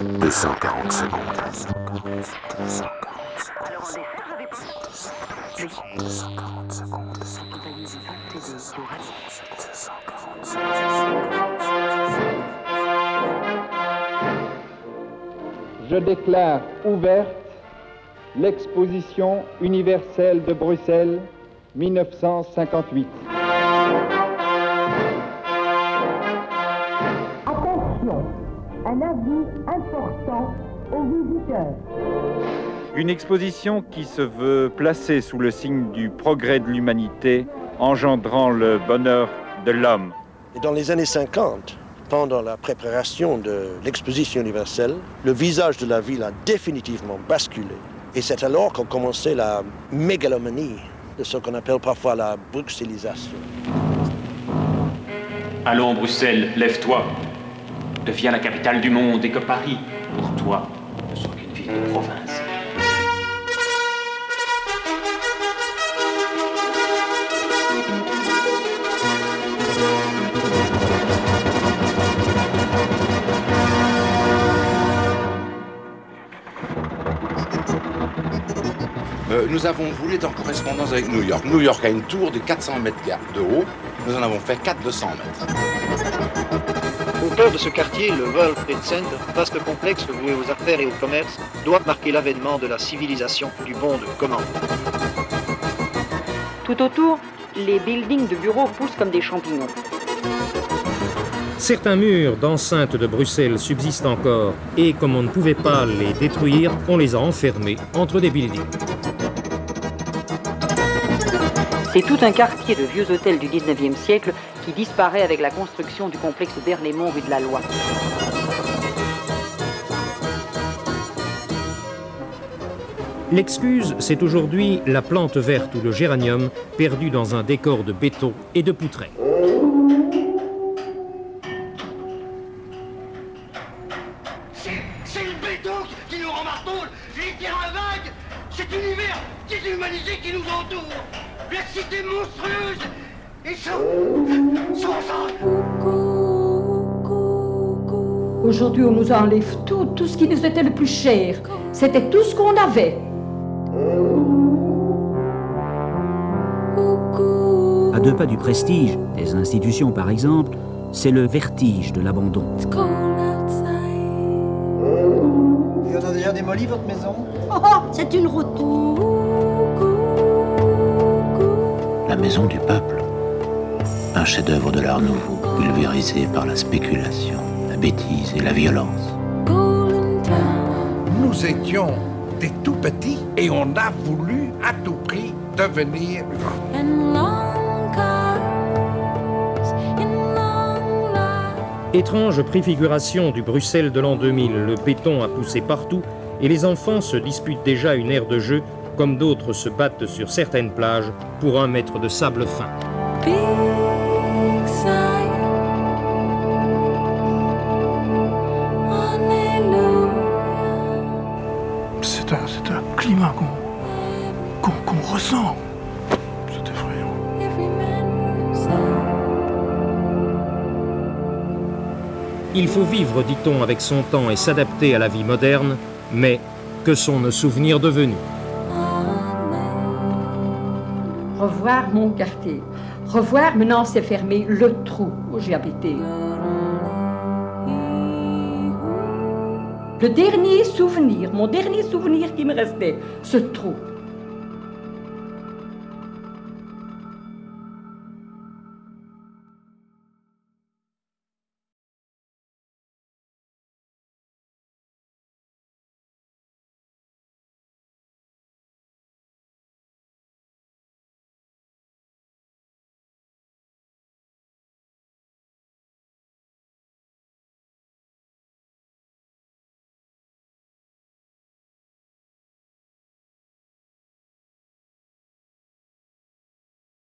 240 secondes. Je déclare ouverte l'exposition universelle de Bruxelles 1958. Important aux visiteurs. Une exposition qui se veut placer sous le signe du progrès de l'humanité, engendrant le bonheur de l'homme. Et dans les années 50, pendant la préparation de l'exposition universelle, le visage de la ville a définitivement basculé. Et c'est alors qu'a commencé la mégalomanie de ce qu'on appelle parfois la bruxellisation. Allons, Bruxelles, lève-toi. Deviens la capitale du monde et que Paris, pour toi, ne soit qu'une ville de province. Euh, nous avons voulu être en correspondance avec New York. New York a une tour de 400 mètres de haut. Nous en avons fait 4 de 100 mètres. Au cœur de ce quartier, le World Trade Center, vaste complexe voué aux affaires et au commerce, doit marquer l'avènement de la civilisation du bon de commande. Tout autour, les buildings de bureaux poussent comme des champignons. Certains murs d'enceinte de Bruxelles subsistent encore et comme on ne pouvait pas les détruire, on les a enfermés entre des buildings. C'est tout un quartier de vieux hôtels du 19e siècle qui disparaît avec la construction du complexe Berlaymont rue de la Loi. L'excuse, c'est aujourd'hui la plante verte ou le géranium perdu dans un décor de béton et de poutrelles. C'est le béton qui nous rend marteau, les terrains vagues, cet univers déshumanisé qui nous entoure, la cité monstrueuse et son, son Aujourd'hui, on nous enlève tout, tout ce qui nous était le plus cher. C'était tout ce qu'on avait. À deux pas du prestige des institutions, par exemple, c'est le vertige de l'abandon. Et on a déjà démoli votre maison? Oh, c'est une route. La maison du peuple. Un chef-d'œuvre de l'art nouveau, pulvérisé par la spéculation, la bêtise et la violence. Nous étions des tout petits et on a voulu à tout prix devenir Étrange préfiguration du Bruxelles de l'an 2000, le béton a poussé partout et les enfants se disputent déjà une aire de jeu comme d'autres se battent sur certaines plages pour un mètre de sable fin. C'est un, c'est un climat qu'on, qu'on, qu'on ressent. C'est effrayant. Il faut vivre, dit-on, avec son temps et s'adapter à la vie moderne, mais que sont nos souvenirs devenus? Revoir mon quartier. Revoir, maintenant c'est fermé, le trou où j'ai habité. Le dernier souvenir, mon dernier souvenir qui me restait, ce trou.